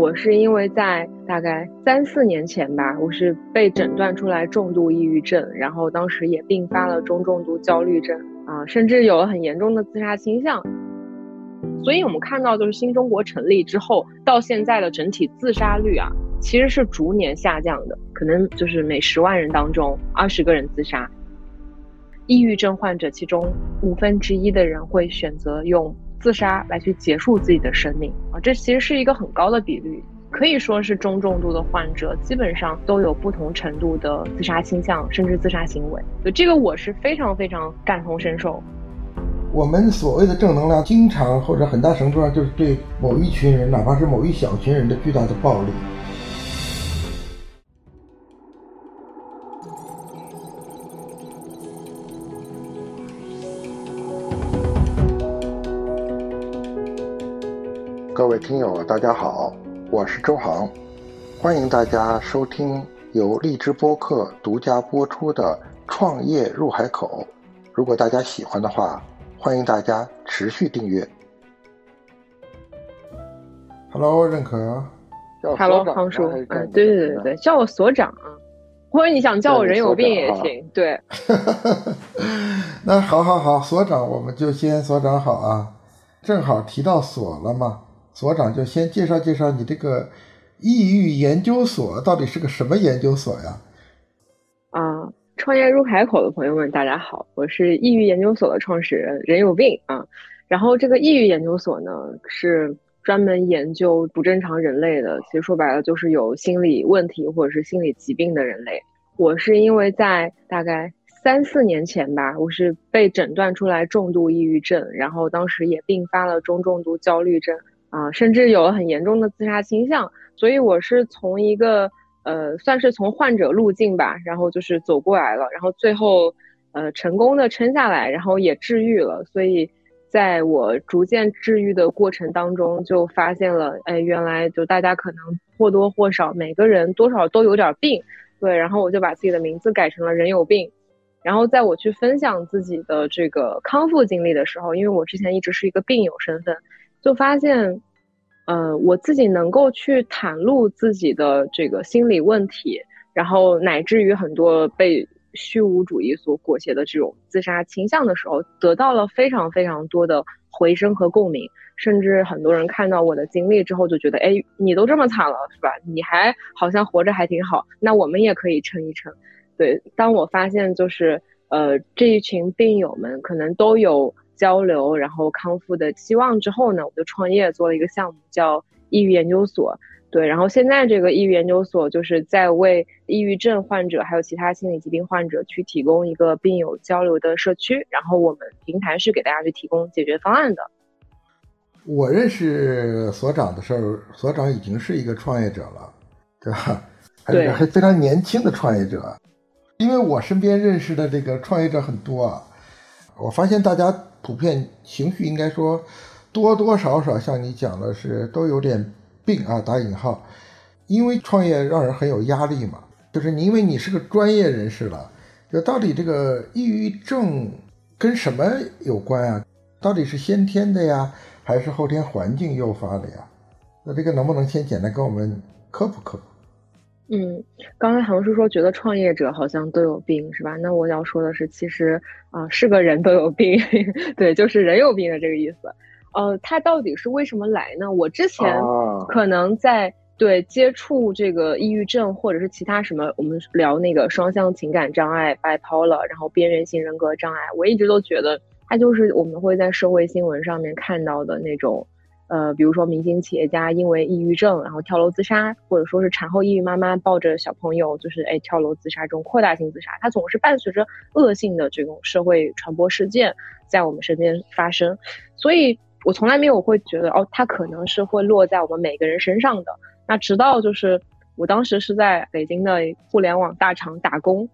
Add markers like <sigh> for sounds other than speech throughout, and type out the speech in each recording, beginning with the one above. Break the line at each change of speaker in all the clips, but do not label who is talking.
我是因为在大概三四年前吧，我是被诊断出来重度抑郁症，然后当时也并发了中重度焦虑症啊，甚至有了很严重的自杀倾向。所以我们看到，就是新中国成立之后到现在的整体自杀率啊，其实是逐年下降的，可能就是每十万人当中二十个人自杀。抑郁症患者其中五分之一的人会选择用。自杀来去结束自己的生命啊，这其实是一个很高的比率，可以说是中重度的患者基本上都有不同程度的自杀倾向，甚至自杀行为。就这个我是非常非常感同身受。
我们所谓的正能量，经常或者很大程度上就是对某一群人，哪怕是某一小群人的巨大的暴力。听友，大家好，我是周航，欢迎大家收听由荔枝播客独家播出的《创业入海口》。如果大家喜欢的话，欢迎大家持续订阅。Hello，认可。
Hello，康叔。嗯，对对对对叫我所长啊，或者你想叫我人有病也行。对。<laughs>
那好好好，所长，我们就先所长好啊。正好提到所了嘛。所长就先介绍介绍你这个抑郁研究所到底是个什么研究所呀？
啊，创业入海口的朋友们，大家好，我是抑郁研究所的创始人任有病啊。然后这个抑郁研究所呢，是专门研究不正常人类的，其实说白了就是有心理问题或者是心理疾病的人类。我是因为在大概三四年前吧，我是被诊断出来重度抑郁症，然后当时也并发了中重度焦虑症。啊，甚至有了很严重的自杀倾向，所以我是从一个呃，算是从患者路径吧，然后就是走过来了，然后最后呃成功的撑下来，然后也治愈了。所以在我逐渐治愈的过程当中，就发现了，哎，原来就大家可能或多或少每个人多少都有点病，对，然后我就把自己的名字改成了人有病。然后在我去分享自己的这个康复经历的时候，因为我之前一直是一个病友身份。就发现，呃，我自己能够去袒露自己的这个心理问题，然后乃至于很多被虚无主义所裹挟的这种自杀倾向的时候，得到了非常非常多的回声和共鸣，甚至很多人看到我的经历之后就觉得，哎，你都这么惨了，是吧？你还好像活着还挺好，那我们也可以撑一撑。对，当我发现就是，呃，这一群病友们可能都有。交流，然后康复的希望之后呢，我就创业做了一个项目，叫抑郁研究所。对，然后现在这个抑郁研究所就是在为抑郁症患者还有其他心理疾病患者去提供一个病友交流的社区。然后我们平台是给大家去提供解决方案的。
我认识所长的时候，所长已经是一个创业者了，对吧？对，还非常年轻的创业者。因为我身边认识的这个创业者很多啊，我发现大家。普遍情绪应该说多多少少像你讲的是都有点病啊，打引号，因为创业让人很有压力嘛。就是你因为你是个专业人士了，就到底这个抑郁症跟什么有关啊？到底是先天的呀，还是后天环境诱发的呀？那这个能不能先简单跟我们科普科普？
嗯，刚才唐叔说觉得创业者好像都有病，是吧？那我要说的是，其实啊，是个人都有病，<laughs> 对，就是人有病的这个意思。呃，他到底是为什么来呢？我之前可能在对接触这个抑郁症或者是其他什么，我们聊那个双向情感障碍 （bipolar），然后边缘型人格障碍，我一直都觉得它就是我们会在社会新闻上面看到的那种。呃，比如说明星企业家因为抑郁症，然后跳楼自杀，或者说是产后抑郁妈妈抱着小朋友，就是哎跳楼自杀这种扩大性自杀，它总是伴随着恶性的这种社会传播事件在我们身边发生，所以我从来没有会觉得哦，它可能是会落在我们每个人身上的。那直到就是我当时是在北京的互联网大厂打工，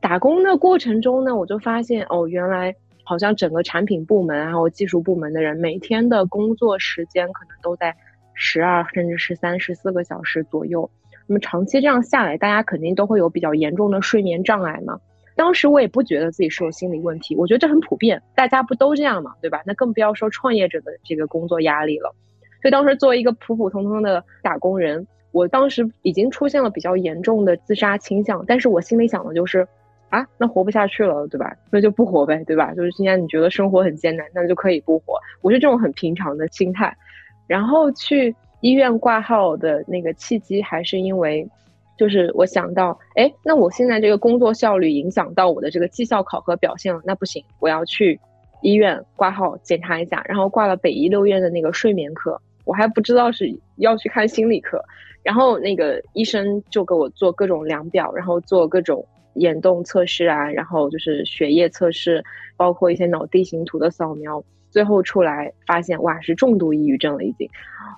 打工的过程中呢，我就发现哦，原来。好像整个产品部门还有技术部门的人，每天的工作时间可能都在十二甚至十三、十四个小时左右。那么长期这样下来，大家肯定都会有比较严重的睡眠障碍嘛。当时我也不觉得自己是有心理问题，我觉得这很普遍，大家不都这样嘛，对吧？那更不要说创业者的这个工作压力了。所以当时作为一个普普通通的打工人，我当时已经出现了比较严重的自杀倾向，但是我心里想的就是，啊，那活不下去了，对吧？那就不活呗，对吧？就是今天你觉得生活很艰难，那就可以不活。我是这种很平常的心态。然后去医院挂号的那个契机，还是因为，就是我想到，哎，那我现在这个工作效率影响到我的这个绩效考核表现了，那不行，我要去医院挂号检查一下。然后挂了北医六院的那个睡眠科。我还不知道是要去看心理科，然后那个医生就给我做各种量表，然后做各种眼动测试啊，然后就是血液测试，包括一些脑地形图的扫描，最后出来发现哇是重度抑郁症了已经，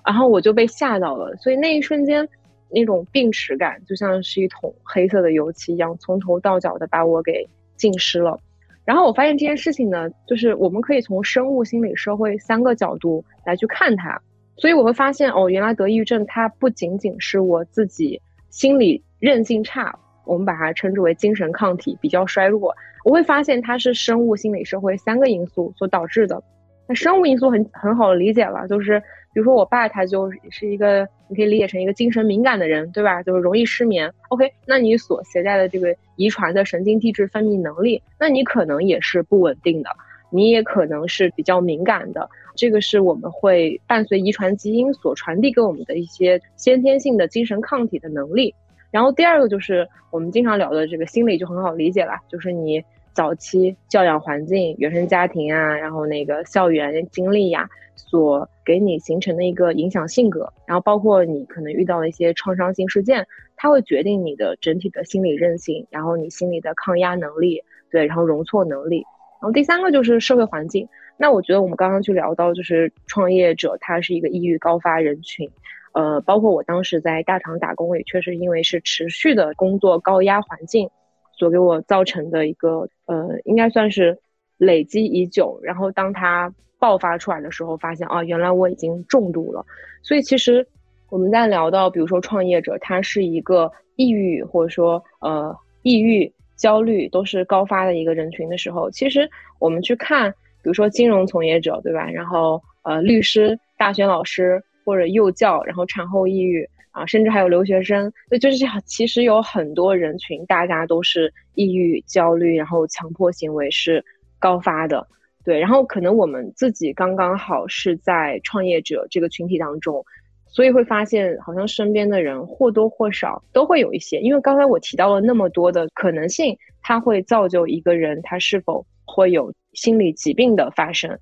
然后我就被吓到了，所以那一瞬间那种病耻感就像是一桶黑色的油漆一样，从头到脚的把我给浸湿了。然后我发现这件事情呢，就是我们可以从生物、心理、社会三个角度来去看它。所以我会发现，哦，原来得抑郁症它不仅仅是我自己心理韧性差，我们把它称之为精神抗体比较衰弱。我会发现它是生物、心理、社会三个因素所导致的。那生物因素很很好理解了，就是比如说我爸他就是一个，你可以理解成一个精神敏感的人，对吧？就是容易失眠。OK，那你所携带的这个遗传的神经递质分泌能力，那你可能也是不稳定的，你也可能是比较敏感的。这个是我们会伴随遗传基因所传递给我们的一些先天性的精神抗体的能力。然后第二个就是我们经常聊的这个心理就很好理解了，就是你早期教养环境、原生家庭啊，然后那个校园经历呀，所给你形成的一个影响性格，然后包括你可能遇到的一些创伤性事件，它会决定你的整体的心理韧性，然后你心理的抗压能力，对，然后容错能力。然后第三个就是社会环境。那我觉得我们刚刚去聊到，就是创业者他是一个抑郁高发人群，呃，包括我当时在大厂打工，也确实因为是持续的工作高压环境，所给我造成的一个呃，应该算是累积已久。然后当它爆发出来的时候，发现啊，原来我已经重度了。所以其实我们在聊到，比如说创业者他是一个抑郁或者说呃抑郁焦虑都是高发的一个人群的时候，其实我们去看。比如说金融从业者，对吧？然后呃，律师、大学老师或者幼教，然后产后抑郁啊，甚至还有留学生，那，就是其实有很多人群，大家都是抑郁、焦虑，然后强迫行为是高发的，对。然后可能我们自己刚刚好是在创业者这个群体当中，所以会发现好像身边的人或多或少都会有一些，因为刚才我提到了那么多的可能性，它会造就一个人他是否会有。心理疾病的发生，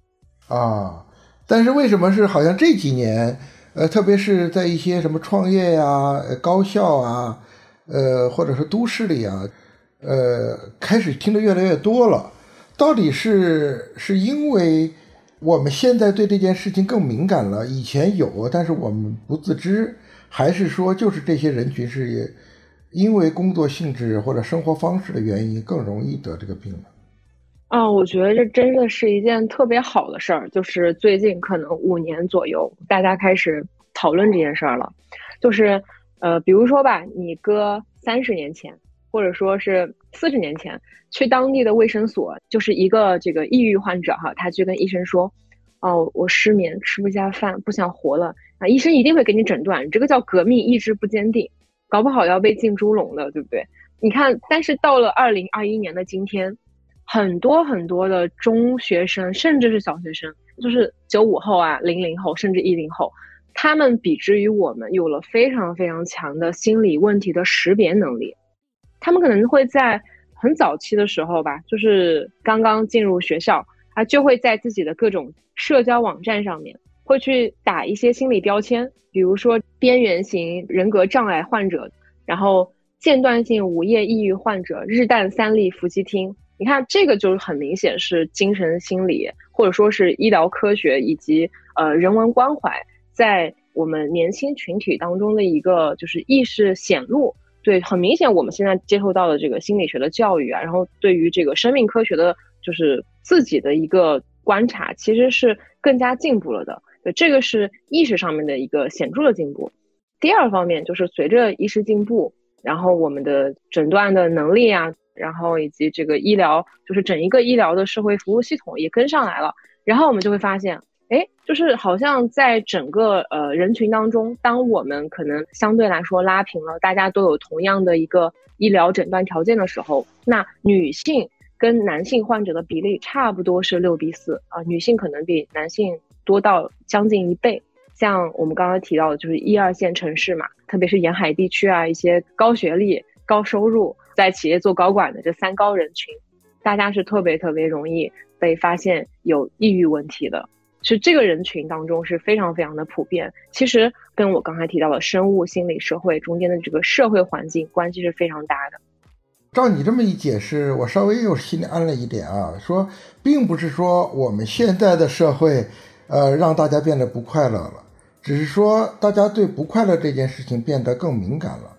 啊，但是为什么是好像这几年，呃，特别是在一些什么创业呀、高校啊，呃，或者是都市里啊，呃，开始听得越来越多了。到底是是因为我们现在对这件事情更敏感了，以前有，但是我们不自知，还是说就是这些人群是因为工作性质或者生活方式的原因更容易得这个病呢？
啊，我觉得这真的是一件特别好的事儿，就是最近可能五年左右，大家开始讨论这件事儿了。就是，呃，比如说吧，你搁三十年前，或者说是四十年前，去当地的卫生所，就是一个这个抑郁患者哈，他去跟医生说，哦，我失眠，吃不下饭，不想活了啊，医生一定会给你诊断，这个叫革命意志不坚定，搞不好要被进猪笼的，对不对？你看，但是到了二零二一年的今天。很多很多的中学生，甚至是小学生，就是九五后啊、零零后，甚至一零后，他们比之于我们有了非常非常强的心理问题的识别能力。他们可能会在很早期的时候吧，就是刚刚进入学校啊，就会在自己的各种社交网站上面，会去打一些心理标签，比如说边缘型人格障碍患者，然后间断性午夜抑郁患者，日啖三粒伏羲听。你看，这个就是很明显是精神心理，或者说是医疗科学以及呃人文关怀，在我们年轻群体当中的一个就是意识显露。对，很明显，我们现在接受到的这个心理学的教育啊，然后对于这个生命科学的，就是自己的一个观察，其实是更加进步了的。对，这个是意识上面的一个显著的进步。第二方面就是随着意识进步，然后我们的诊断的能力啊。然后以及这个医疗，就是整一个医疗的社会服务系统也跟上来了。然后我们就会发现，哎，就是好像在整个呃人群当中，当我们可能相对来说拉平了，大家都有同样的一个医疗诊断条件的时候，那女性跟男性患者的比例差不多是六比四啊，女性可能比男性多到将近一倍。像我们刚刚提到的，就是一二线城市嘛，特别是沿海地区啊，一些高学历、高收入，在企业做高管的这三高人群，大家是特别特别容易被发现有抑郁问题的。是这个人群当中是非常非常的普遍。其实跟我刚才提到的生物、心理、社会中间的这个社会环境关系是非常大的。
照你这么一解释，我稍微又心里安了一点啊。说并不是说我们现在的社会，呃，让大家变得不快乐了，只是说大家对不快乐这件事情变得更敏感了。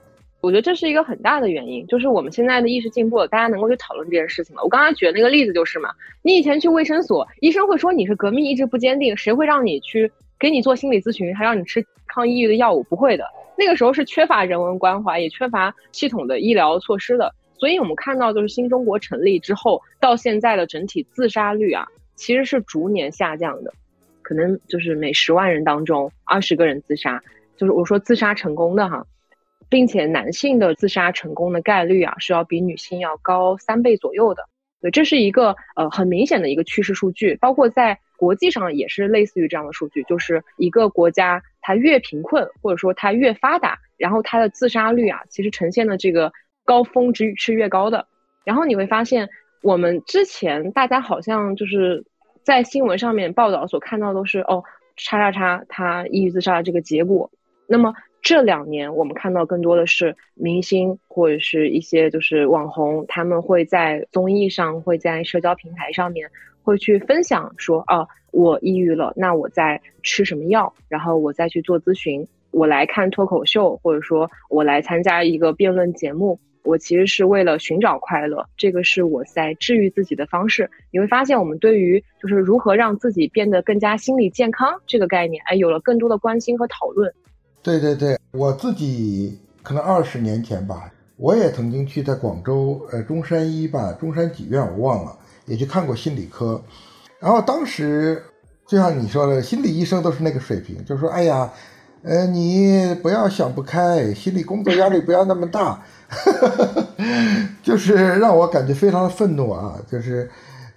我觉得这是一个很大的原因，就是我们现在的意识进步了，大家能够去讨论这件事情了。我刚才举的那个例子就是嘛，你以前去卫生所，医生会说你是革命意志不坚定，谁会让你去给你做心理咨询，还让你吃抗抑郁的药物？不会的。那个时候是缺乏人文关怀，也缺乏系统的医疗措施的。所以我们看到，就是新中国成立之后到现在的整体自杀率啊，其实是逐年下降的，可能就是每十万人当中二十个人自杀，就是我说自杀成功的哈。并且男性的自杀成功的概率啊是要比女性要高三倍左右的，对，这是一个呃很明显的一个趋势数据，包括在国际上也是类似于这样的数据，就是一个国家它越贫困或者说它越发达，然后它的自杀率啊其实呈现的这个高峰值是越高的。然后你会发现，我们之前大家好像就是在新闻上面报道所看到都是哦叉叉叉他抑郁自杀的这个结果，那么。这两年，我们看到更多的是明星或者是一些就是网红，他们会在综艺上，会在社交平台上面，会去分享说，啊，我抑郁了，那我在吃什么药，然后我再去做咨询，我来看脱口秀，或者说我来参加一个辩论节目，我其实是为了寻找快乐，这个是我在治愈自己的方式。你会发现，我们对于就是如何让自己变得更加心理健康这个概念，哎，有了更多的关心和讨论。
对对对，我自己可能二十年前吧，我也曾经去在广州，呃，中山医吧，中山几院我忘了，也去看过心理科。然后当时就像你说的，心理医生都是那个水平，就说，哎呀，呃，你不要想不开，心理工作压力不要那么大，<laughs> 就是让我感觉非常的愤怒啊，就是，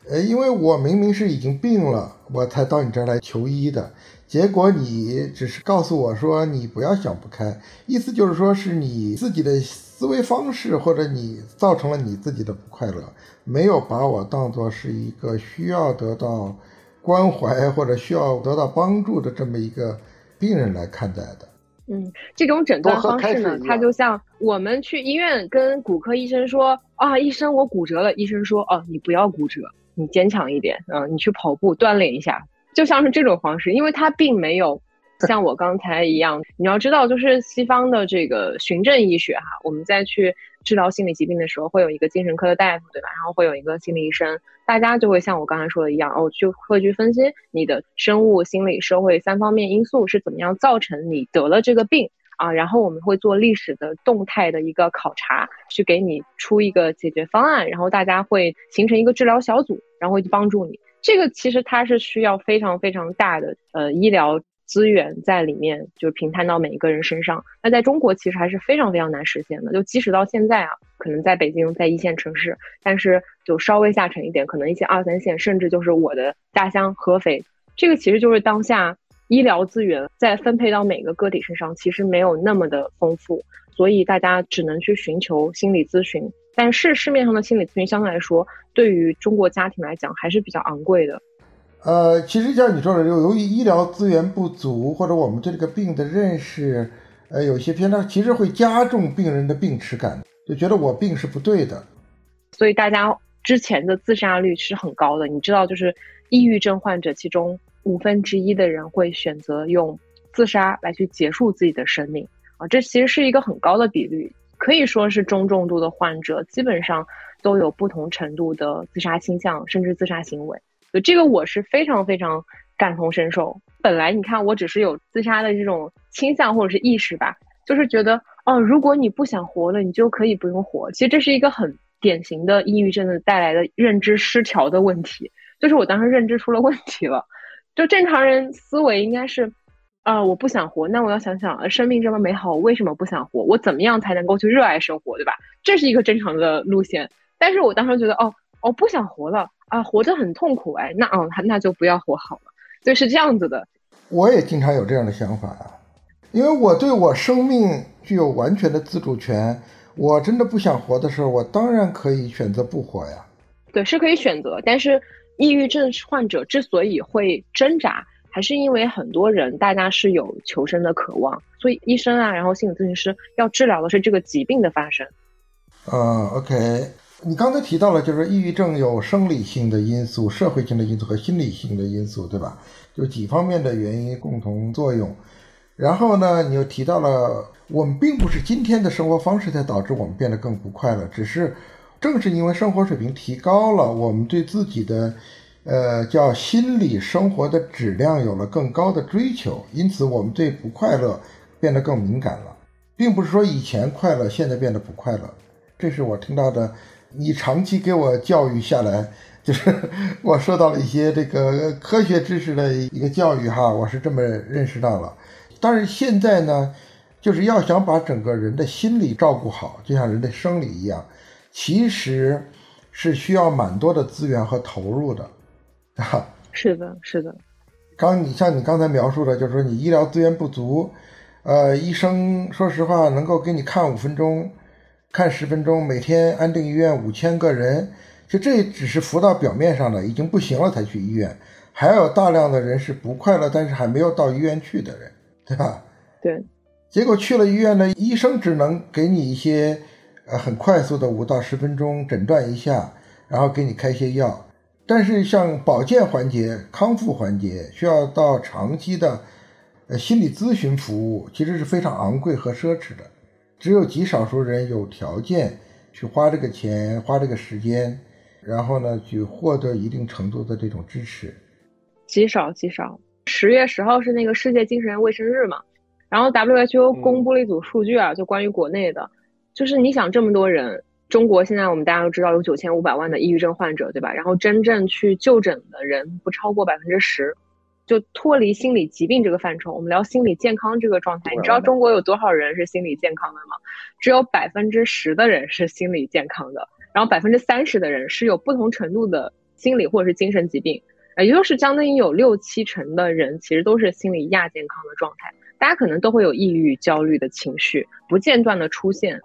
呃，因为我明明是已经病了，我才到你这儿来求医的。结果你只是告诉我说你不要想不开，意思就是说是你自己的思维方式或者你造成了你自己的不快乐，没有把我当做是一个需要得到关怀或者需要得到帮助的这么一个病人来看待的。
嗯，这种诊断方式呢，它就像我们去医院跟骨科医生说啊，医生我骨折了，医生说哦你不要骨折，你坚强一点，嗯，你去跑步锻炼一下。就像是这种方式，因为它并没有像我刚才一样。你要知道，就是西方的这个循证医学哈，我们在去治疗心理疾病的时候，会有一个精神科的大夫，对吧？然后会有一个心理医生，大家就会像我刚才说的一样，哦，就会去分析你的生物、心理、社会三方面因素是怎么样造成你得了这个病啊。然后我们会做历史的动态的一个考察，去给你出一个解决方案，然后大家会形成一个治疗小组，然后会去帮助你。这个其实它是需要非常非常大的呃医疗资源在里面，就是平摊到每一个人身上。那在中国其实还是非常非常难实现的。就即使到现在啊，可能在北京在一线城市，但是就稍微下沉一点，可能一些二三线，甚至就是我的家乡合肥，这个其实就是当下医疗资源在分配到每个个体身上，其实没有那么的丰富，所以大家只能去寻求心理咨询。但是市面上的心理咨询相对来说，对于中国家庭来讲还是比较昂贵的。
呃，其实像你说的，由由于医疗资源不足，或者我们对这个病的认识，呃，有些偏差，其实会加重病人的病耻感，就觉得我病是不对的。
所以大家之前的自杀率是很高的。你知道，就是抑郁症患者其中五分之一的人会选择用自杀来去结束自己的生命啊，这其实是一个很高的比率。可以说是中重度的患者，基本上都有不同程度的自杀倾向，甚至自杀行为。所以这个我是非常非常感同身受。本来你看，我只是有自杀的这种倾向或者是意识吧，就是觉得哦，如果你不想活了，你就可以不用活。其实这是一个很典型的抑郁症的带来的认知失调的问题，就是我当时认知出了问题了。就正常人思维应该是，啊，我不想活，那我要想想，生命这么美好，我为什么不想活？我怎么样才能够去热爱生活，对吧？这是一个正常的路线。但是我当时觉得，哦，我不想活了啊，活着很痛苦，哎，那哦，那就不要活好了，就是这样子的。
我也经常有这样的想法啊，因为我对我生命具有完全的自主权。我真的不想活的时候，我当然可以选择不活呀。
对，是可以选择。但是，抑郁症患者之所以会挣扎，还是因为很多人大家是有求生的渴望，所以医生啊，然后心理咨询师要治疗的是这个疾病的发生。
嗯，OK，你刚才提到了，就是抑郁症有生理性的因素、社会性的因素和心理性的因素，对吧？就几方面的原因共同作用。然后呢，你又提到了，我们并不是今天的生活方式才导致我们变得更不快乐，只是正是因为生活水平提高了，我们对自己的，呃，叫心理生活的质量有了更高的追求，因此我们对不快乐变得更敏感了，并不是说以前快乐，现在变得不快乐。这是我听到的，你长期给我教育下来，就是 <laughs> 我受到了一些这个科学知识的一个教育哈，我是这么认识到了。但是现在呢，就是要想把整个人的心理照顾好，就像人的生理一样，其实是需要蛮多的资源和投入的，啊。<laughs>
是的，是的。
刚你像你刚才描述的，就是说你医疗资源不足，呃，医生说实话能够给你看五分钟，看十分钟，每天安定医院五千个人，就这只是浮到表面上的，已经不行了才去医院，还有大量的人是不快乐，但是还没有到医院去的人。对吧？
对，
结果去了医院呢，医生只能给你一些，呃，很快速的五到十分钟诊断一下，然后给你开些药。但是像保健环节、康复环节，需要到长期的，呃，心理咨询服务，其实是非常昂贵和奢侈的。只有极少数人有条件去花这个钱、花这个时间，然后呢，去获得一定程度的这种支持。
极少，极少。十月十号是那个世界精神卫生日嘛，然后 WHO 公布了一组数据啊，就关于国内的，就是你想这么多人，中国现在我们大家都知道有九千五百万的抑郁症患者，对吧？然后真正去就诊的人不超过百分之十，就脱离心理疾病这个范畴，我们聊心理健康这个状态，你知道中国有多少人是心理健康的吗？只有百分之十的人是心理健康的，然后百分之三十的人是有不同程度的心理或者是精神疾病。也就是相当于有六七成的人其实都是心理亚健康的状态，大家可能都会有抑郁、焦虑的情绪不间断的出现。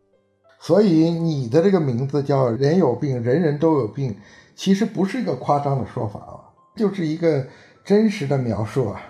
所以你的这个名字叫“人有病，人人都有病”，其实不是一个夸张的说法啊，就是一个真实的描述啊。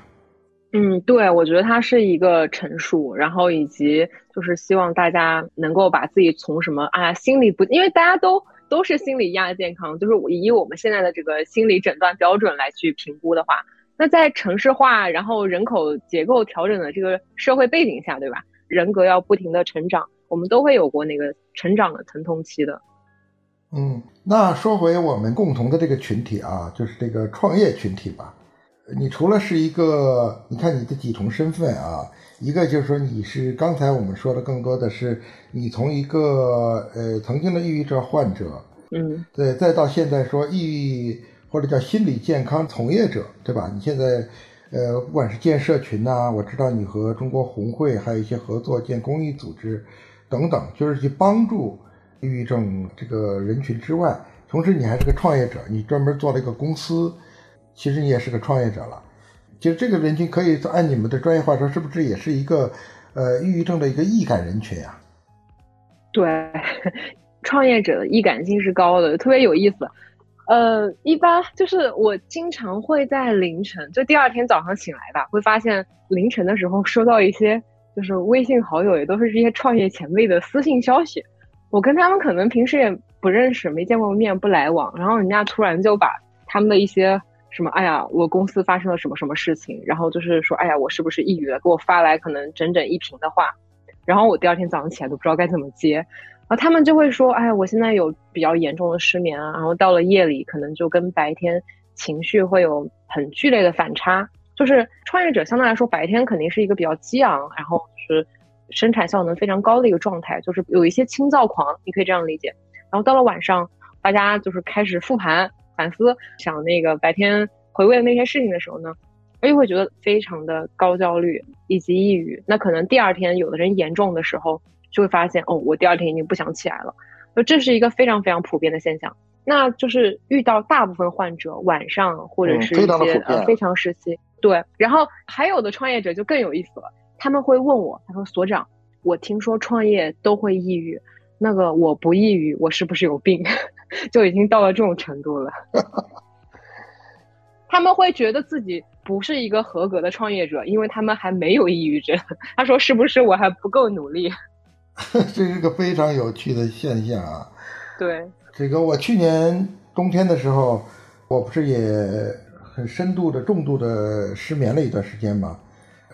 嗯，对，我觉得它是一个陈述，然后以及就是希望大家能够把自己从什么啊心理不，因为大家都。都是心理亚健康，就是以我们现在的这个心理诊断标准来去评估的话，那在城市化，然后人口结构调整的这个社会背景下，对吧？人格要不停的成长，我们都会有过那个成长的疼痛期的。
嗯，那说回我们共同的这个群体啊，就是这个创业群体吧。你除了是一个，你看你的几重身份啊。一个就是说，你是刚才我们说的，更多的是你从一个呃曾经的抑郁症患者，
嗯，
对，再到现在说抑郁或者叫心理健康从业者，对吧？你现在呃不管是建社群呐，我知道你和中国红会还有一些合作建公益组织等等，就是去帮助抑郁症这个人群之外，同时你还是个创业者，你专门做了一个公司，其实你也是个创业者了。其实这个人群可以按你们的专业话说，是不是也是一个，呃，抑郁症的一个易感人群呀？
对，<laughs> 创业者的易感性是高的，特别有意思。呃，一般就是我经常会在凌晨，就第二天早上醒来吧，会发现凌晨的时候收到一些，就是微信好友也都是这些创业前辈的私信消息。我跟他们可能平时也不认识，没见过面，不来往，然后人家突然就把他们的一些。什么？哎呀，我公司发生了什么什么事情？然后就是说，哎呀，我是不是抑郁了？给我发来可能整整一屏的话，然后我第二天早上起来都不知道该怎么接。然后他们就会说，哎，我现在有比较严重的失眠啊，然后到了夜里可能就跟白天情绪会有很剧烈的反差。就是创业者相对来说，白天肯定是一个比较激昂，然后是生产效能非常高的一个状态，就是有一些轻躁狂，你可以这样理解。然后到了晚上，大家就是开始复盘。反思想那个白天回味的那些事情的时候呢，而且会觉得非常的高焦虑以及抑郁。那可能第二天有的人严重的时候，就会发现哦，我第二天已经不想起来了。那这是一个非常非常普遍的现象。那就是遇到大部分患者晚上或者是一些呃非常时期，对。然后还有的创业者就更有意思了，他们会问我，他说所长，我听说创业都会抑郁，那个我不抑郁，我是不是有病？<laughs> 就已经到了这种程度了。<laughs> 他们会觉得自己不是一个合格的创业者，因为他们还没有抑郁症。<laughs> 他说：“是不是我还不够努力？”
这是个非常有趣的现象啊！
对，
这个我去年冬天的时候，我不是也很深度的、重度的失眠了一段时间嘛？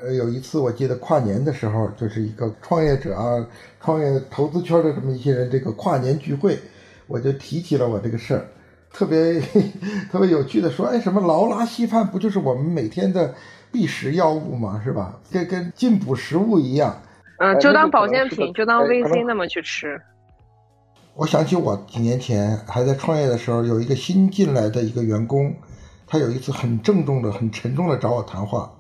呃，有一次我记得跨年的时候，就是一个创业者啊、创业投资圈的这么一些人，这个跨年聚会，我就提起了我这个事儿。特别 <laughs> 特别有趣的说，哎，什么劳拉稀饭不就是我们每天的必食药物吗？是吧？跟跟进补食物一样。
嗯，就当保健品，就当 VC 那么去吃。
我想起我几年前还在创业的时候，有一个新进来的一个员工，他有一次很郑重的、很沉重的找我谈话。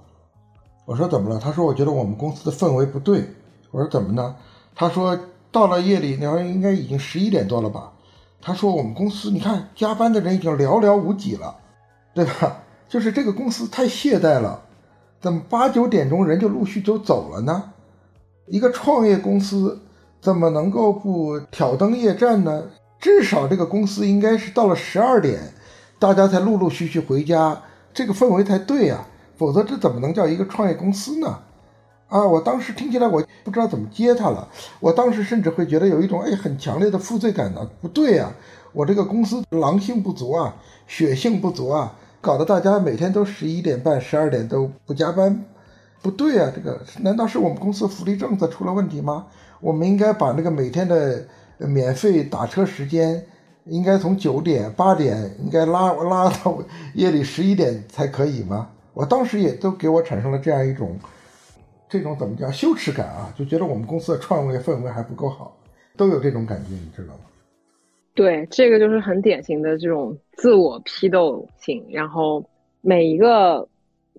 我说怎么了？他说我觉得我们公司的氛围不对。我说怎么呢？他说到了夜里，那会应该已经十一点多了吧。他说：“我们公司，你看加班的人已经寥寥无几了，对吧？就是这个公司太懈怠了，怎么八九点钟人就陆续就走了呢？一个创业公司怎么能够不挑灯夜战呢？至少这个公司应该是到了十二点，大家才陆陆续续回家，这个氛围才对呀，否则这怎么能叫一个创业公司呢？”啊，我当时听起来我不知道怎么接他了。我当时甚至会觉得有一种哎很强烈的负罪感呢。不对呀，我这个公司狼性不足啊，血性不足啊，搞得大家每天都十一点半、十二点都不加班，不对呀。这个难道是我们公司福利政策出了问题吗？我们应该把那个每天的免费打车时间，应该从九点、八点应该拉 <laughs> 拉到夜里十一点才可以吗？我当时也都给我产生了这样一种。这种怎么讲羞耻感啊？就觉得我们公司的创业氛围还不够好，都有这种感觉，你知道吗？
对，这个就是很典型的这种自我批斗性。然后每一个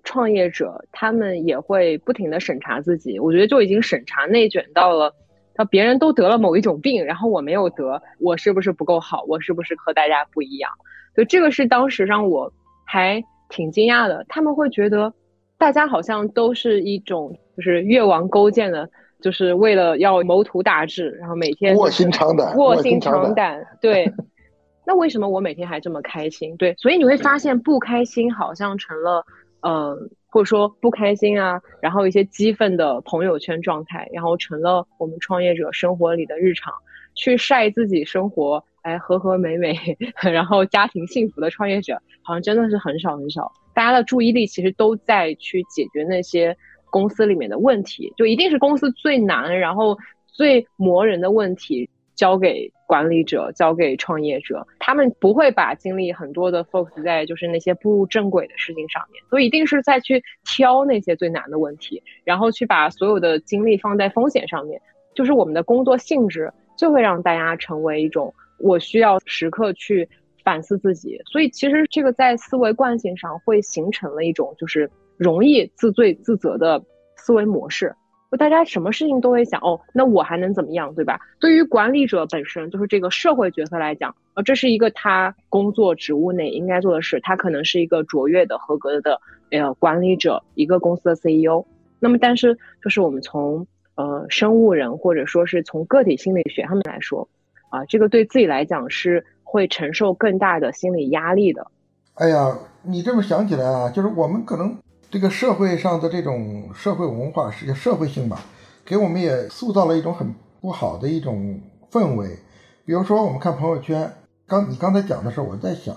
创业者，他们也会不停的审查自己。我觉得就已经审查内卷到了，他别人都得了某一种病，然后我没有得，我是不是不够好？我是不是和大家不一样？所以这个是当时让我还挺惊讶的。他们会觉得大家好像都是一种。就是越王勾践的，就是为了要谋图大志，然后每天
卧薪尝胆，
卧薪尝胆。对，<laughs> 那为什么我每天还这么开心？对，所以你会发现不开心好像成了，呃，或者说不开心啊，然后一些激愤的朋友圈状态，然后成了我们创业者生活里的日常，去晒自己生活，哎，和和美美，<laughs> 然后家庭幸福的创业者，好像真的是很少很少。大家的注意力其实都在去解决那些。公司里面的问题，就一定是公司最难，然后最磨人的问题交给管理者，交给创业者，他们不会把精力很多的 focus 在就是那些步入正轨的事情上面，所以一定是在去挑那些最难的问题，然后去把所有的精力放在风险上面，就是我们的工作性质就会让大家成为一种我需要时刻去反思自己，所以其实这个在思维惯性上会形成了一种就是。容易自罪自责的思维模式，大家什么事情都会想哦，那我还能怎么样，对吧？对于管理者本身，就是这个社会角色来讲，呃，这是一个他工作职务内应该做的事，他可能是一个卓越的、合格的呃管理者，一个公司的 CEO。那么，但是就是我们从呃生物人或者说是从个体心理学上面来说，啊，这个对自己来讲是会承受更大的心理压力的。
哎呀，你这么想起来啊，就是我们可能。这个社会上的这种社会文化是社会性吧，给我们也塑造了一种很不好的一种氛围。比如说，我们看朋友圈，刚你刚才讲的时候，我在想，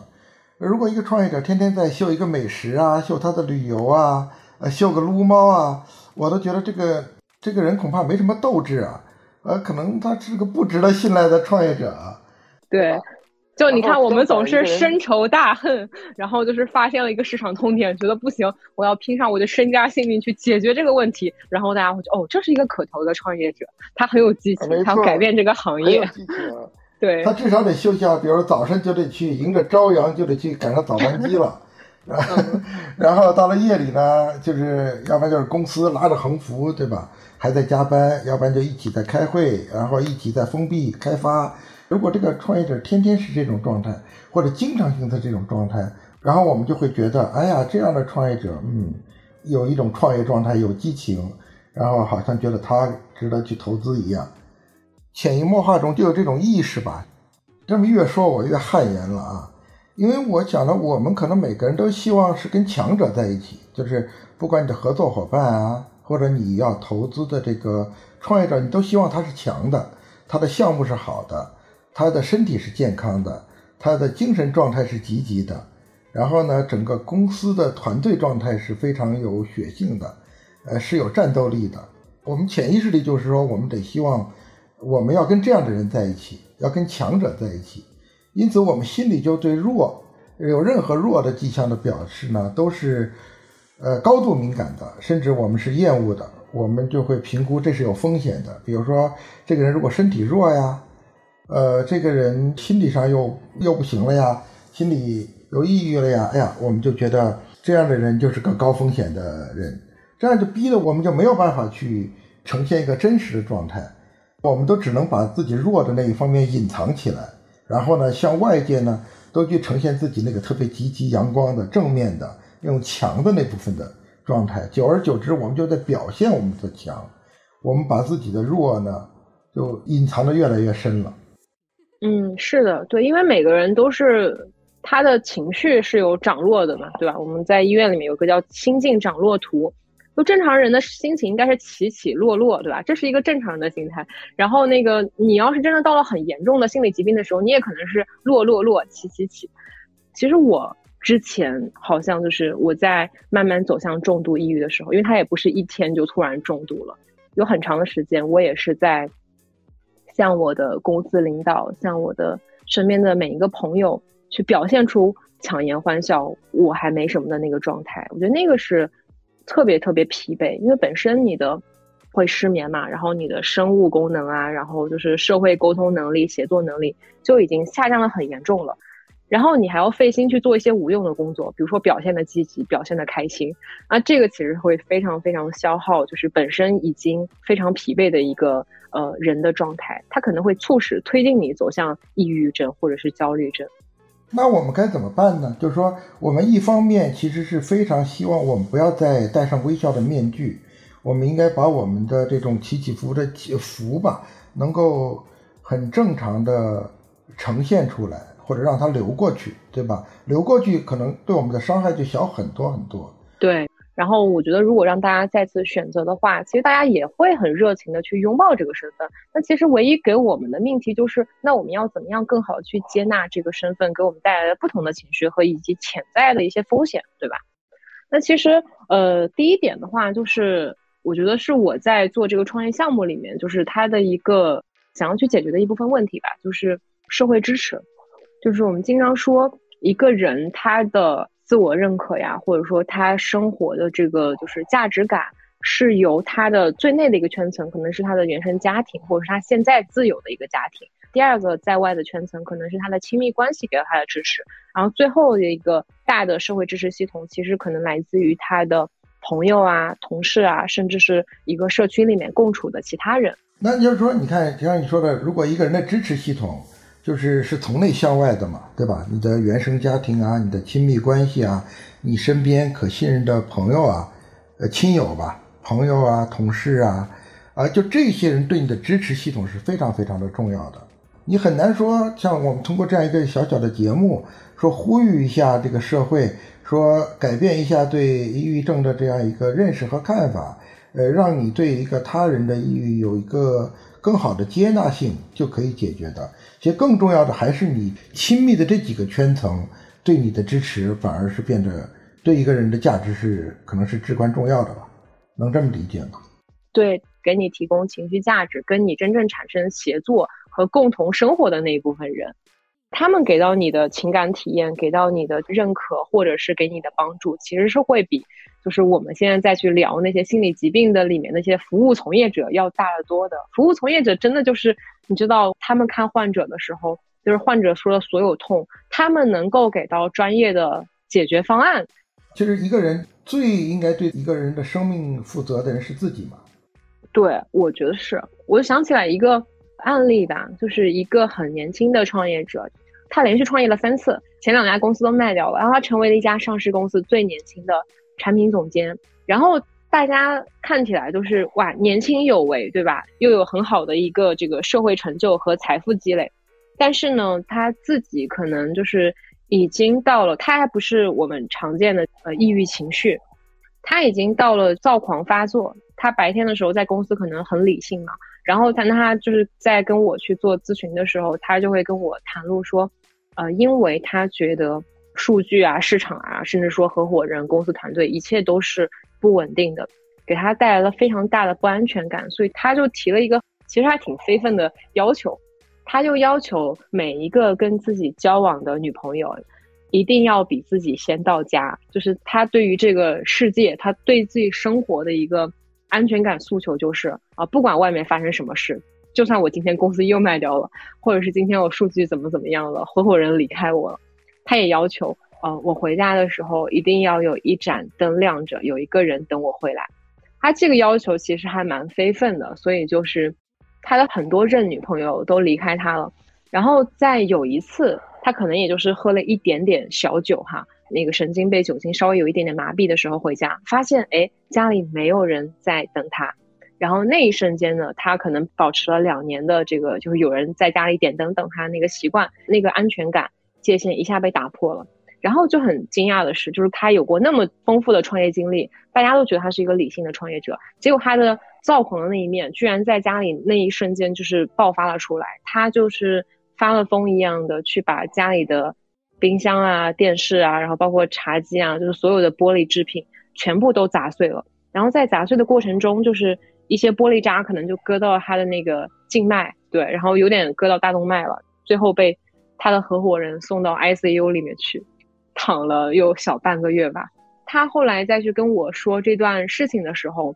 如果一个创业者天天在秀一个美食啊，秀他的旅游啊，呃，秀个撸猫啊，我都觉得这个这个人恐怕没什么斗志啊，呃，可能他是个不值得信赖的创业者。
对。就你看，我们总是深仇大恨，然后就是发现了一个市场痛点，觉得不行，我要拼上我的身家性命去解决这个问题。然后大家会觉得，哦，这是一个可投的创业者，他很有激情，他要改变这个行业。对，
他至少得休息啊，比如早晨就得去迎着朝阳，就得去赶上早班机了。<laughs> 然后到了夜里呢，就是要不然就是公司拉着横幅，对吧？还在加班，要不然就一起在开会，然后一起在封闭开发。如果这个创业者天天是这种状态，或者经常性的这种状态，然后我们就会觉得，哎呀，这样的创业者，嗯，有一种创业状态，有激情，然后好像觉得他值得去投资一样，潜移默化中就有这种意识吧。这么越说，我越汗颜了啊。因为我讲了，我们可能每个人都希望是跟强者在一起，就是不管你的合作伙伴啊，或者你要投资的这个创业者，你都希望他是强的，他的项目是好的，他的身体是健康的，他的精神状态是积极的，然后呢，整个公司的团队状态是非常有血性的，呃，是有战斗力的。我们潜意识里就是说，我们得希望我们要跟这样的人在一起，要跟强者在一起。因此，我们心里就对弱有任何弱的迹象的表示呢，都是呃高度敏感的，甚至我们是厌恶的。我们就会评估这是有风险的。比如说，这个人如果身体弱呀，呃，这个人心理上又又不行了呀，心理有抑郁了呀，哎呀，我们就觉得这样的人就是个高风险的人。这样就逼得我们就没有办法去呈现一个真实的状态，我们都只能把自己弱的那一方面隐藏起来。然后呢，向外界呢都去呈现自己那个特别积极、阳光的、正面的、那种强的那部分的状态。久而久之，我们就在表现我们的强，我们把自己的弱呢就隐藏的越来越深了。
嗯，是的，对，因为每个人都是他的情绪是有涨落的嘛，对吧？我们在医院里面有个叫心境涨落图。就正常人的心情应该是起起落落，对吧？这是一个正常人的心态。然后那个你要是真的到了很严重的心理疾病的时候，你也可能是落落落起起起。其实我之前好像就是我在慢慢走向重度抑郁的时候，因为他也不是一天就突然重度了，有很长的时间，我也是在向我的公司领导、向我的身边的每一个朋友去表现出强颜欢笑，我还没什么的那个状态。我觉得那个是。特别特别疲惫，因为本身你的会失眠嘛，然后你的生物功能啊，然后就是社会沟通能力、写作能力就已经下降的很严重了，然后你还要费心去做一些无用的工作，比如说表现的积极、表现的开心，那这个其实会非常非常消耗，就是本身已经非常疲惫的一个呃人的状态，它可能会促使推进你走向抑郁症或者是焦虑症。
那我们该怎么办呢？就是说，我们一方面其实是非常希望我们不要再戴上微笑的面具，我们应该把我们的这种起起伏的起伏吧，能够很正常的呈现出来，或者让它流过去，对吧？流过去可能对我们的伤害就小很多很多。
对。然后我觉得，如果让大家再次选择的话，其实大家也会很热情的去拥抱这个身份。那其实唯一给我们的命题就是，那我们要怎么样更好的去接纳这个身份给我们带来的不同的情绪和以及潜在的一些风险，对吧？那其实，呃，第一点的话，就是我觉得是我在做这个创业项目里面，就是它的一个想要去解决的一部分问题吧，就是社会支持。就是我们经常说，一个人他的。自我认可呀，或者说他生活的这个就是价值感，是由他的最内的一个圈层，可能是他的原生家庭，或者是他现在自有的一个家庭。第二个在外的圈层，可能是他的亲密关系给了他的支持。然后最后的一个大的社会支持系统，其实可能来自于他的朋友啊、同事啊，甚至是一个社区里面共处的其他人。
那就是说，你看，就像你说的，如果一个人的支持系统。就是是从内向外的嘛，对吧？你的原生家庭啊，你的亲密关系啊，你身边可信任的朋友啊，呃，亲友吧，朋友啊，同事啊，啊，就这些人对你的支持系统是非常非常的重要的。你很难说，像我们通过这样一个小小的节目，说呼吁一下这个社会，说改变一下对抑郁症的这样一个认识和看法，呃，让你对一个他人的抑郁有一个。更好的接纳性就可以解决的。其实更重要的还是你亲密的这几个圈层对你的支持，反而是变得对一个人的价值是可能是至关重要的吧？能这么理解吗？
对，给你提供情绪价值，跟你真正产生协作和共同生活的那一部分人，他们给到你的情感体验，给到你的认可，或者是给你的帮助，其实是会比。就是我们现在再去聊那些心理疾病的里面那些服务从业者要大得多的服务从业者，真的就是你知道他们看患者的时候，就是患者说的所有痛，他们能够给到专业的解决方案。
其实一个人最应该对一个人的生命负责的人是自己嘛？
对，我觉得是。我就想起来一个案例吧，就是一个很年轻的创业者，他连续创业了三次，前两家公司都卖掉了，然后他成为了一家上市公司最年轻的产品总监。然后大家看起来都是哇，年轻有为，对吧？又有很好的一个这个社会成就和财富积累。但是呢，他自己可能就是已经到了，他还不是我们常见的呃抑郁情绪，他已经到了躁狂发作。他白天的时候在公司可能很理性嘛，然后他他就是在跟我去做咨询的时候，他就会跟我谈论说，呃，因为他觉得数据啊、市场啊，甚至说合伙人、公司团队，一切都是不稳定的，给他带来了非常大的不安全感，所以他就提了一个其实还挺非分的要求，他就要求每一个跟自己交往的女朋友，一定要比自己先到家，就是他对于这个世界，他对自己生活的一个。安全感诉求就是啊，不管外面发生什么事，就算我今天公司又卖掉了，或者是今天我数据怎么怎么样了，合伙人离开我了，他也要求呃，我回家的时候一定要有一盏灯亮着，有一个人等我回来。他这个要求其实还蛮非分的，所以就是他的很多任女朋友都离开他了。然后在有一次，他可能也就是喝了一点点小酒哈。那个神经被酒精稍微有一点点麻痹的时候回家，发现哎家里没有人在等他，然后那一瞬间呢，他可能保持了两年的这个就是有人在家里点灯等他那个习惯，那个安全感界限一下被打破了。然后就很惊讶的是，就是他有过那么丰富的创业经历，大家都觉得他是一个理性的创业者，结果他的躁狂的那一面居然在家里那一瞬间就是爆发了出来，他就是发了疯一样的去把家里的。冰箱啊，电视啊，然后包括茶几啊，就是所有的玻璃制品全部都砸碎了。然后在砸碎的过程中，就是一些玻璃渣可能就割到他的那个静脉，对，然后有点割到大动脉了。最后被他的合伙人送到 ICU 里面去，躺了有小半个月吧。他后来再去跟我说这段事情的时候，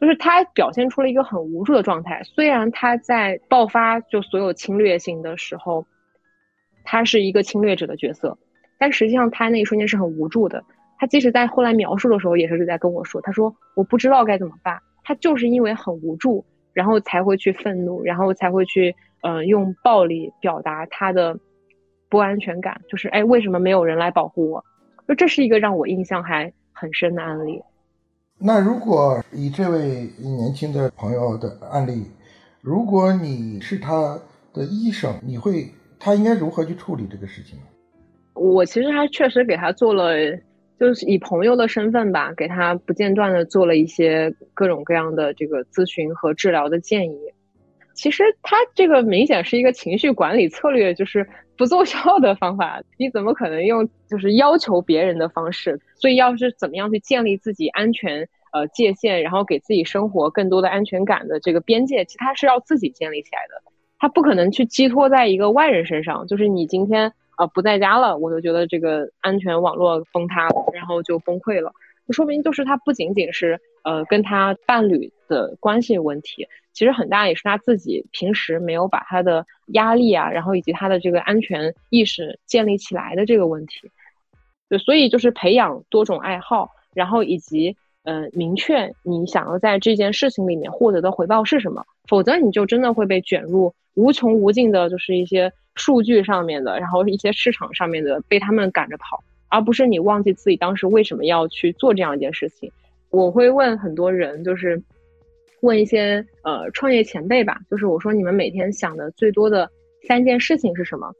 就是他表现出了一个很无助的状态。虽然他在爆发就所有侵略性的时候。他是一个侵略者的角色，但实际上他那一瞬间是很无助的。他即使在后来描述的时候，也是在跟我说：“他说我不知道该怎么办。”他就是因为很无助，然后才会去愤怒，然后才会去嗯用暴力表达他的不安全感。就是哎，为什么没有人来保护我？就这是一个让我印象还很深的案例。
那如果以这位年轻的朋友的案例，如果你是他的医生，你会？他应该如何去处理这个事情呢？
我其实还确实给他做了，就是以朋友的身份吧，给他不间断的做了一些各种各样的这个咨询和治疗的建议。其实他这个明显是一个情绪管理策略，就是不奏效的方法。你怎么可能用就是要求别人的方式？所以要是怎么样去建立自己安全呃界限，然后给自己生活更多的安全感的这个边界，其实他是要自己建立起来的。他不可能去寄托在一个外人身上，就是你今天啊不在家了，我就觉得这个安全网络崩塌了，然后就崩溃了。说明就是他不仅仅是呃跟他伴侣的关系问题，其实很大也是他自己平时没有把他的压力啊，然后以及他的这个安全意识建立起来的这个问题。对，所以就是培养多种爱好，然后以及呃明确你想要在这件事情里面获得的回报是什么，否则你就真的会被卷入。无穷无尽的，就是一些数据上面的，然后一些市场上面的，被他们赶着跑，而不是你忘记自己当时为什么要去做这样一件事情。我会问很多人，就是问一些呃创业前辈吧，就是我说你们每天想的最多的三件事情是什么？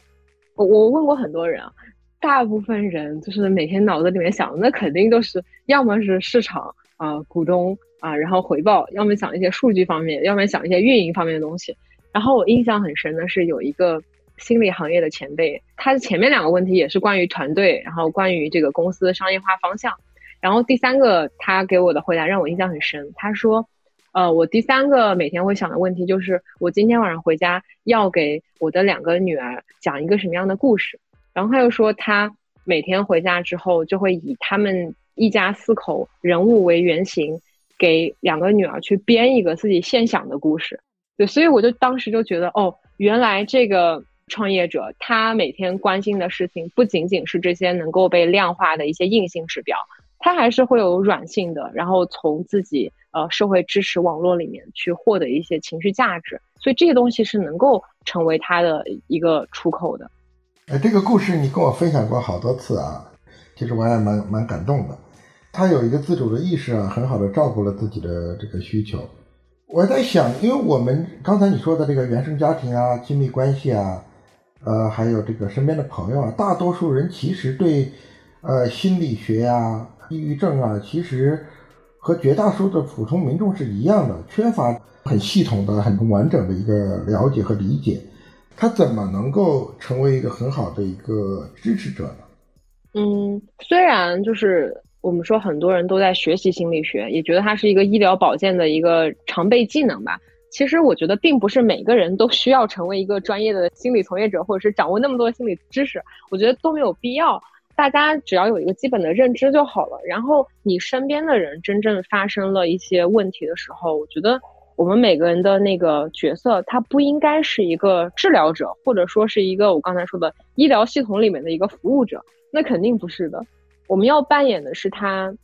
我我问过很多人啊，大部分人就是每天脑子里面想的，那肯定都是要么是市场啊、股东啊，然后回报，要么想一些数据方面，要么想一些运营方面的东西。然后我印象很深的是有一个心理行业的前辈，他的前面两个问题也是关于团队，然后关于这个公司的商业化方向。然后第三个他给我的回答让我印象很深，他说：“呃，我第三个每天会想的问题就是我今天晚上回家要给我的两个女儿讲一个什么样的故事。”然后他又说他每天回家之后就会以他们一家四口人物为原型，给两个女儿去编一个自己现想的故事。对，所以我就当时就觉得，哦，原来这个创业者，他每天关心的事情不仅仅是这些能够被量化的一些硬性指标，他还是会有软性的，然后从自己呃社会支持网络里面去获得一些情绪价值，所以这些东西是能够成为他的一个出口的。
哎，这个故事你跟我分享过好多次啊，其实我也蛮蛮感动的。他有一个自主的意识啊，很好的照顾了自己的这个需求。我在想，因为我们刚才你说的这个原生家庭啊、亲密关系啊，呃，还有这个身边的朋友啊，大多数人其实对，呃，心理学呀、抑郁症啊，其实和绝大多数的普通民众是一样的，缺乏很系统的、很完整的一个了解和理解。他怎么能够成为一个很好的一个支持者呢？
嗯，虽然就是。我们说很多人都在学习心理学，也觉得它是一个医疗保健的一个常备技能吧。其实我觉得并不是每个人都需要成为一个专业的心理从业者，或者是掌握那么多心理知识，我觉得都没有必要。大家只要有一个基本的认知就好了。然后你身边的人真正发生了一些问题的时候，我觉得我们每个人的那个角色，他不应该是一个治疗者，或者说是一个我刚才说的医疗系统里面的一个服务者，那肯定不是的。我们要扮演的是他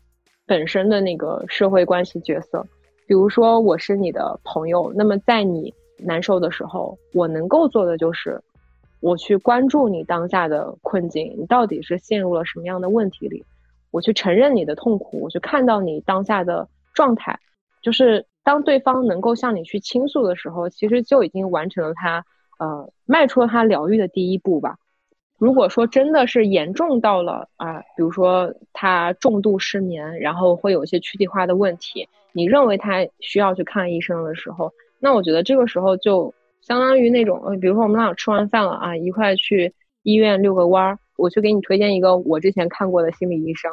本身的那个社会关系角色，比如说我是你的朋友，那么在你难受的时候，我能够做的就是我去关注你当下的困境，你到底是陷入了什么样的问题里，我去承认你的痛苦，我去看到你当下的状态，就是当对方能够向你去倾诉的时候，其实就已经完成了他呃迈出了他疗愈的第一步吧。如果说真的是严重到了啊，比如说他重度失眠，然后会有一些躯体化的问题，你认为他需要去看医生的时候，那我觉得这个时候就相当于那种，呃，比如说我们俩吃完饭了啊，一块去医院遛个弯儿，我去给你推荐一个我之前看过的心理医生。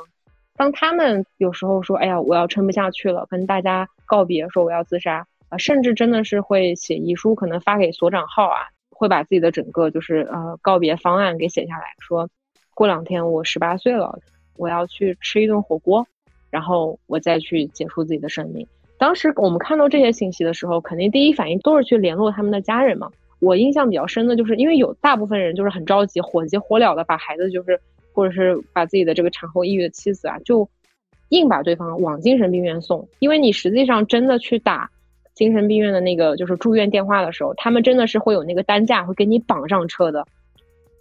当他们有时候说，哎呀，我要撑不下去了，跟大家告别，说我要自杀啊，甚至真的是会写遗书，可能发给所长号啊。会把自己的整个就是呃告别方案给写下来，说过两天我十八岁了，我要去吃一顿火锅，然后我再去结束自己的生命。当时我们看到这些信息的时候，肯定第一反应都是去联络他们的家人嘛。我印象比较深的就是，因为有大部分人就是很着急，火急火燎的把孩子就是或者是把自己的这个产后抑郁的妻子啊，就硬把对方往精神病院送，因为你实际上真的去打。精神病院的那个就是住院电话的时候，他们真的是会有那个担架会给你绑上车的，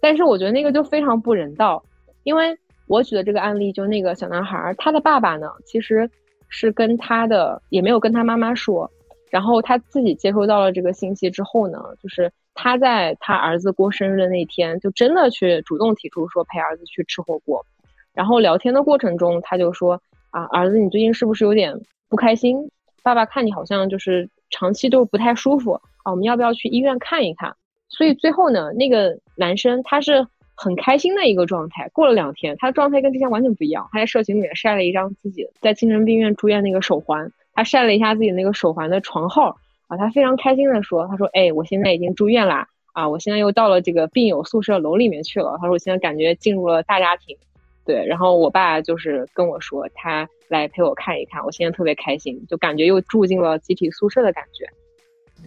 但是我觉得那个就非常不人道，因为我举的这个案例就那个小男孩，他的爸爸呢其实是跟他的也没有跟他妈妈说，然后他自己接收到了这个信息之后呢，就是他在他儿子过生日的那天就真的去主动提出说陪儿子去吃火锅，然后聊天的过程中他就说啊儿子你最近是不是有点不开心？爸爸看你好像就是长期都不太舒服啊，我们要不要去医院看一看？所以最后呢，那个男生他是很开心的一个状态。过了两天，他的状态跟之前完全不一样。他在社群里面晒了一张自己在精神病院住院那个手环，他晒了一下自己那个手环的床号啊，他非常开心的说：“他说，哎，我现在已经住院啦，啊，我现在又到了这个病友宿舍楼里面去了。他说，我现在感觉进入了大家庭。”对，然后我爸就是跟我说，他来陪我看一看，我现在特别开心，就感觉又住进了集体宿舍的感觉。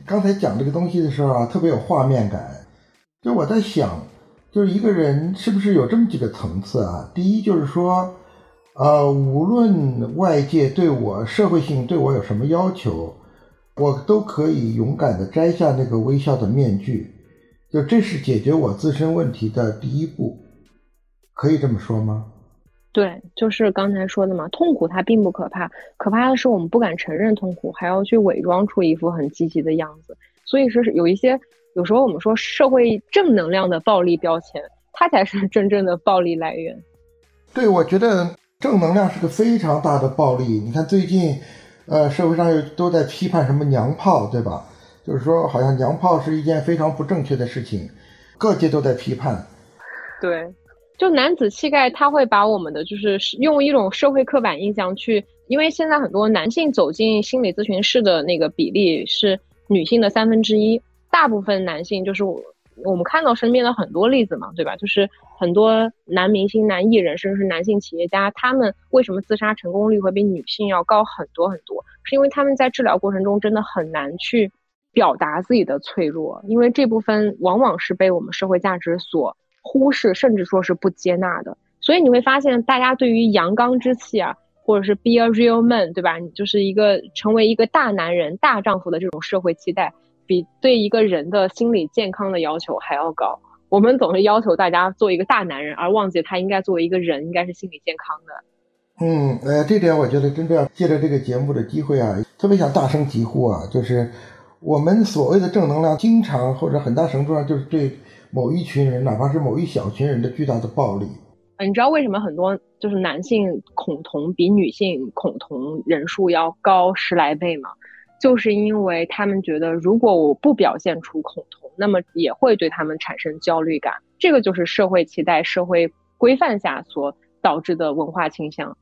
刚才讲这个东西的时候啊，特别有画面感。就我在想，就是一个人是不是有这么几个层次啊？第一就是说，呃，无论外界对我社会性对我有什么要求，我都可以勇敢的摘下那个微笑的面具，就这是解决我自身问题的第一步。可以这么说吗？
对，就是刚才说的嘛，痛苦它并不可怕，可怕的是我们不敢承认痛苦，还要去伪装出一副很积极的样子。所以说是有一些，有时候我们说社会正能量的暴力标签，它才是真正的暴力来源。
对，我觉得正能量是个非常大的暴力。你看最近，呃，社会上又都在批判什么娘炮，对吧？就是说好像娘炮是一件非常不正确的事情，各界都在批判。
对。就男子气概，他会把我们的就是用一种社会刻板印象去，因为现在很多男性走进心理咨询室的那个比例是女性的三分之一，大部分男性就是我我们看到身边的很多例子嘛，对吧？就是很多男明星、男艺人，甚至是男性企业家，他们为什么自杀成功率会比女性要高很多很多？是因为他们在治疗过程中真的很难去。表达自己的脆弱，因为这部分往往是被我们社会价值所忽视，甚至说是不接纳的。所以你会发现，大家对于阳刚之气啊，或者是 be a real man，对吧？你就是一个成为一个大男人、大丈夫的这种社会期待，比对一个人的心理健康的要求还要高。我们总是要求大家做一个大男人，而忘记他应该作为一个人，应该是心理健康的。
嗯，呃，这点我觉得真的要借着这个节目的机会啊，特别想大声疾呼啊，就是我们所谓的正能量，经常或者很大程度上就是对某一群人，哪怕是某一小群人的巨大的暴力。
你知道为什么很多就是男性恐同比女性恐同人数要高十来倍吗？就是因为他们觉得，如果我不表现出恐同，那么也会对他们产生焦虑感。这个就是社会期待、社会规范下所导致的文化倾向。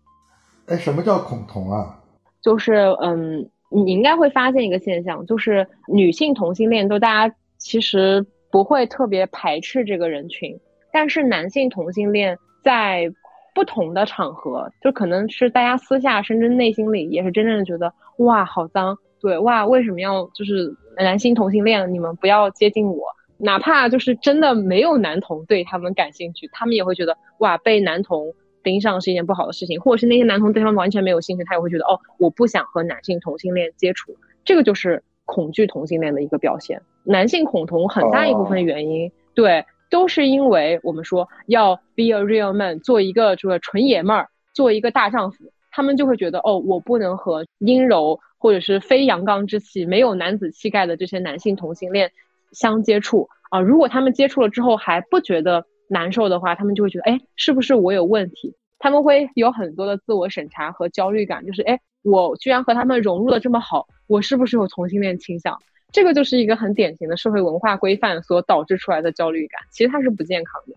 哎，什么叫恐同啊？
就是嗯，你应该会发现一个现象，就是女性同性恋都大家其实不会特别排斥这个人群，但是男性同性恋在不同的场合，就可能是大家私下甚至内心里也是真正的觉得哇，好脏。对哇，为什么要就是男性同性恋？你们不要接近我，哪怕就是真的没有男同对他们感兴趣，他们也会觉得哇，被男同盯上是一件不好的事情，或者是那些男同对他们完全没有兴趣，他也会觉得哦，我不想和男性同性恋接触，这个就是恐惧同性恋的一个表现。男性恐同很大一部分原因，对，都是因为我们说要 be a real man，做一个这个纯爷们儿，做一个大丈夫，他们就会觉得哦，我不能和阴柔。或者是非阳刚之气、没有男子气概的这些男性同性恋相接触啊，如果他们接触了之后还不觉得难受的话，他们就会觉得，哎，是不是我有问题？他们会有很多的自我审查和焦虑感，就是，哎，我居然和他们融入的这么好，我是不是有同性恋倾向？这个就是一个很典型的社会文化规范所导致出来的焦虑感，其实它是不健康的。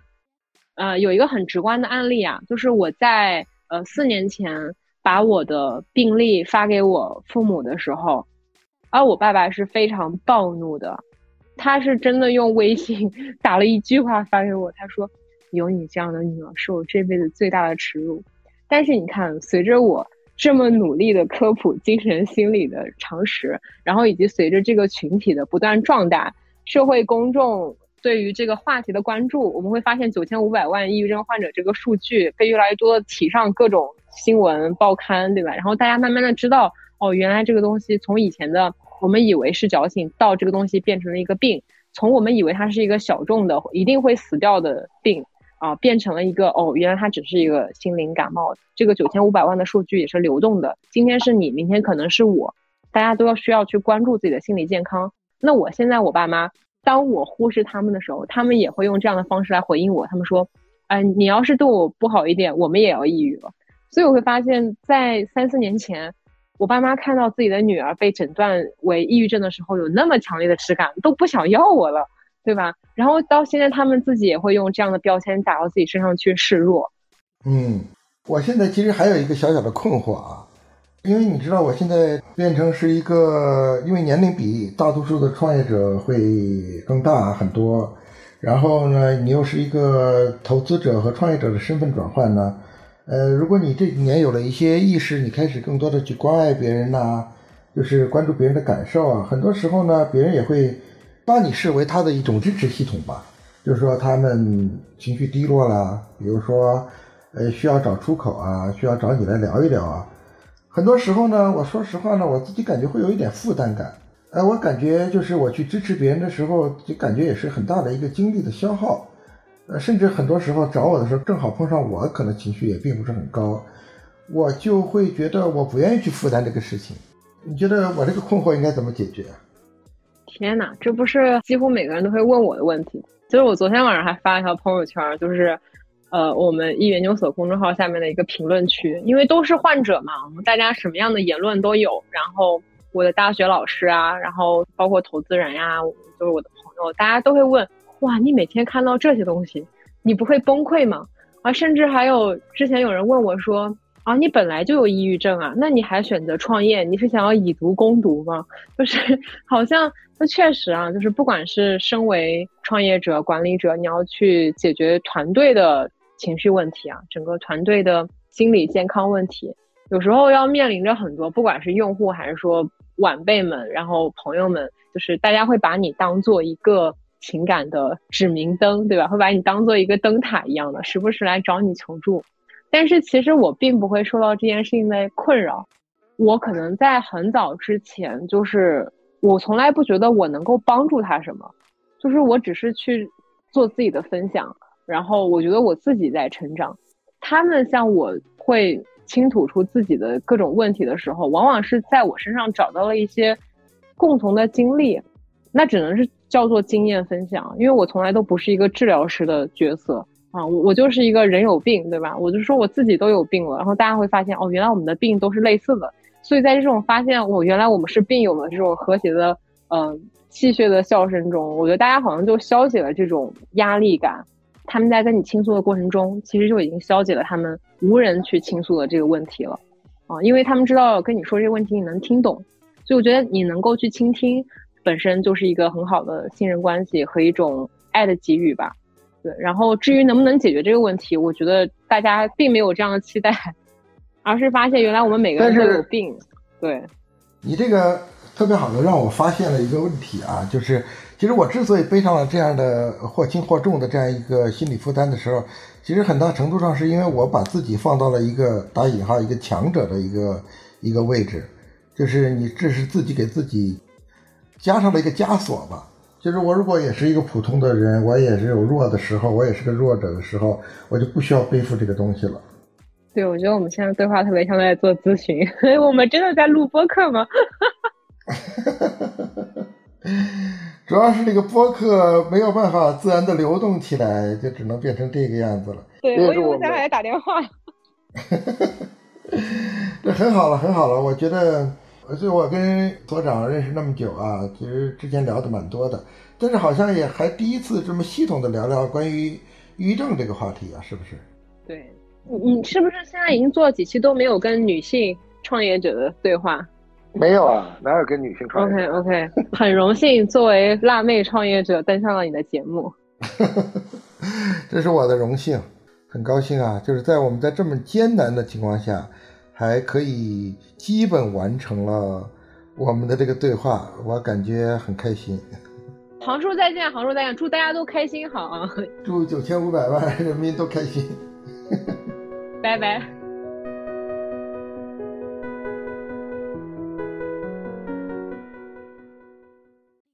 呃，有一个很直观的案例啊，就是我在呃四年前。把我的病历发给我父母的时候，而我爸爸是非常暴怒的，他是真的用微信 <laughs> 打了一句话发给我，他说：“有你这样的女儿是我这辈子最大的耻辱。”但是你看，随着我这么努力的科普精神心理的常识，然后以及随着这个群体的不断壮大，社会公众。对于这个话题的关注，我们会发现九千五百万抑郁症患者这个数据被越来越多的提上各种新闻报刊，对吧？然后大家慢慢的知道，哦，原来这个东西从以前的我们以为是矫情，到这个东西变成了一个病，从我们以为它是一个小众的一定会死掉的病啊，变成了一个哦，原来它只是一个心灵感冒。这个九千五百万的数据也是流动的，今天是你，明天可能是我，大家都要需要去关注自己的心理健康。那我现在我爸妈。当我忽视他们的时候，他们也会用这样的方式来回应我。他们说：“哎，你要是对我不好一点，我们也要抑郁了。”所以我会发现，在三四年前，我爸妈看到自己的女儿被诊断为抑郁症的时候，有那么强烈的耻感，都不想要我了，对吧？然后到现在，他们自己也会用这样的标签打到自己身上去示弱。
嗯，我现在其实还有一个小小的困惑啊。因为你知道，我现在变成是一个，因为年龄比大多数的创业者会更大很多，然后呢，你又是一个投资者和创业者的身份转换呢，呃，如果你这几年有了一些意识，你开始更多的去关爱别人呐，就是关注别人的感受啊，很多时候呢，别人也会把你视为他的一种支持系统吧，就是说他们情绪低落了，比如说，呃，需要找出口啊，需要找你来聊一聊啊。很多时候呢，我说实话呢，我自己感觉会有一点负担感。呃，我感觉就是我去支持别人的时候，就感觉也是很大的一个精力的消耗。呃，甚至很多时候找我的时候，正好碰上我可能情绪也并不是很高，我就会觉得我不愿意去负担这个事情。你觉得我这个困惑应该怎么解决？
天哪，这不是几乎每个人都会问我的问题。就是我昨天晚上还发了一条朋友圈，就是。呃，我们易研究所公众号下面的一个评论区，因为都是患者嘛，我们大家什么样的言论都有。然后我的大学老师啊，然后包括投资人呀，就是我的朋友，大家都会问：哇，你每天看到这些东西，你不会崩溃吗？啊，甚至还有之前有人问我说：啊，你本来就有抑郁症啊，那你还选择创业，你是想要以毒攻毒吗？就是 <laughs> 好像，那确实啊，就是不管是身为创业者、管理者，你要去解决团队的。情绪问题啊，整个团队的心理健康问题，有时候要面临着很多，不管是用户还是说晚辈们，然后朋友们，就是大家会把你当做一个情感的指明灯，对吧？会把你当做一个灯塔一样的，时不时来找你求助。但是其实我并不会受到这件事情的困扰。我可能在很早之前，就是我从来不觉得我能够帮助他什么，就是我只是去做自己的分享，然后我觉得我自己在成长。他们向我会倾吐出自己的各种问题的时候，往往是在我身上找到了一些共同的经历，那只能是叫做经验分享，因为我从来都不是一个治疗师的角色啊，我我就是一个人有病，对吧？我就说我自己都有病了，然后大家会发现哦，原来我们的病都是类似的，所以在这种发现我原来我们是病友的这种和谐的嗯戏谑的笑声中，我觉得大家好像就消解了这种压力感。他们在跟你倾诉的过程中，其实就已经消解了他们无人去倾诉的这个问题了，啊，因为他们知道跟你说这个问题你能听懂，所以我觉得你能够去倾听，本身就是一个很好的信任关系和一种爱的给予吧。对，然后至于能不能解决这个问题，我觉得大家并没有这样的期待，而是发现原来我们每个人都有病。对，
你这个特别好的让我发现了一个问题啊，就是。其实我之所以背上了这样的或轻或重的这样一个心理负担的时候，其实很大程度上是因为我把自己放到了一个打引号一个强者的一个一个位置，就是你这是自己给自己加上了一个枷锁吧。就是我如果也是一个普通的人，我也是有弱的时候，我也是个弱者的时候，我就不需要背负这个东西了。
对，我觉得我们现在对话特别像在做咨询，<laughs> 我们真的在录播客吗？<laughs>
主要是这个播客没有办法自然的流动起来，就只能变成这个样子了。
对，我以为在还打电话。<laughs>
这很好了，很好了。我觉得，所以我跟所长认识那么久啊，其实之前聊的蛮多的，但是好像也还第一次这么系统的聊聊关于抑郁症这个话题啊，是不是？
对，你你是不是现在已经做了几期都没有跟女性创业者的对话？
没有啊，哪有跟女性创业
？OK OK，很荣幸作为辣妹创业者登上了你的节目，<laughs>
这是我的荣幸，很高兴啊！就是在我们在这么艰难的情况下，还可以基本完成了我们的这个对话，我感觉很开心。
杭州再见，杭州再见，祝大家都开心好啊！
祝九千五百万人民都开心，<laughs>
拜拜。